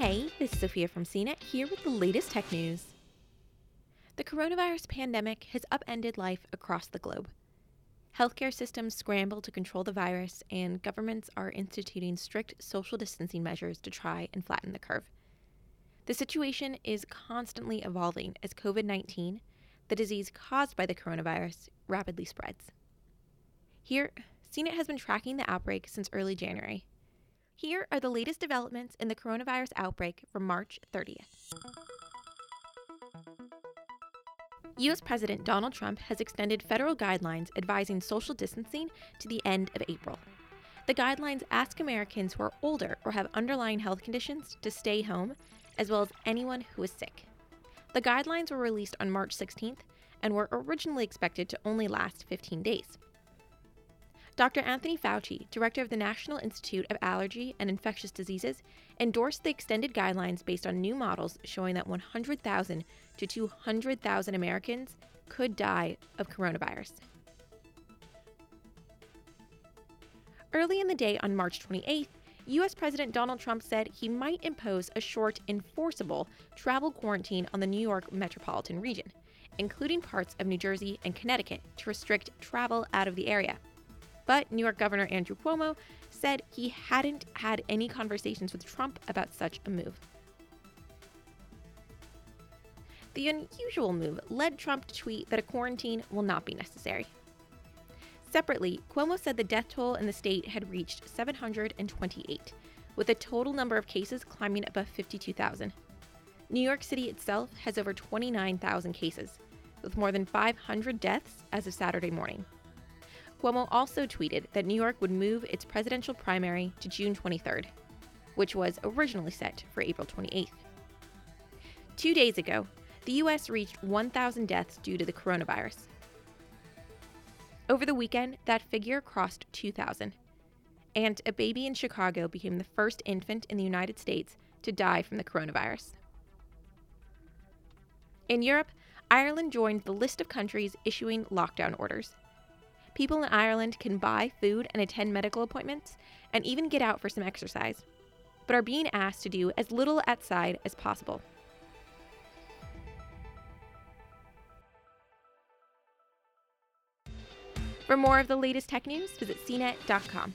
Hey, this is Sophia from CNET here with the latest tech news. The coronavirus pandemic has upended life across the globe. Healthcare systems scramble to control the virus, and governments are instituting strict social distancing measures to try and flatten the curve. The situation is constantly evolving as COVID 19, the disease caused by the coronavirus, rapidly spreads. Here, CNET has been tracking the outbreak since early January. Here are the latest developments in the coronavirus outbreak from March 30th. U.S. President Donald Trump has extended federal guidelines advising social distancing to the end of April. The guidelines ask Americans who are older or have underlying health conditions to stay home, as well as anyone who is sick. The guidelines were released on March 16th and were originally expected to only last 15 days. Dr. Anthony Fauci, director of the National Institute of Allergy and Infectious Diseases, endorsed the extended guidelines based on new models showing that 100,000 to 200,000 Americans could die of coronavirus. Early in the day on March 28th, U.S. President Donald Trump said he might impose a short, enforceable travel quarantine on the New York metropolitan region, including parts of New Jersey and Connecticut, to restrict travel out of the area. But New York Governor Andrew Cuomo said he hadn't had any conversations with Trump about such a move. The unusual move led Trump to tweet that a quarantine will not be necessary. Separately, Cuomo said the death toll in the state had reached 728, with the total number of cases climbing above 52,000. New York City itself has over 29,000 cases, with more than 500 deaths as of Saturday morning. Cuomo also tweeted that New York would move its presidential primary to June 23rd, which was originally set for April 28th. Two days ago, the U.S. reached 1,000 deaths due to the coronavirus. Over the weekend, that figure crossed 2,000, and a baby in Chicago became the first infant in the United States to die from the coronavirus. In Europe, Ireland joined the list of countries issuing lockdown orders people in Ireland can buy food and attend medical appointments and even get out for some exercise, but are being asked to do as little outside as possible. For more of the latest tech news, visit cnet.com.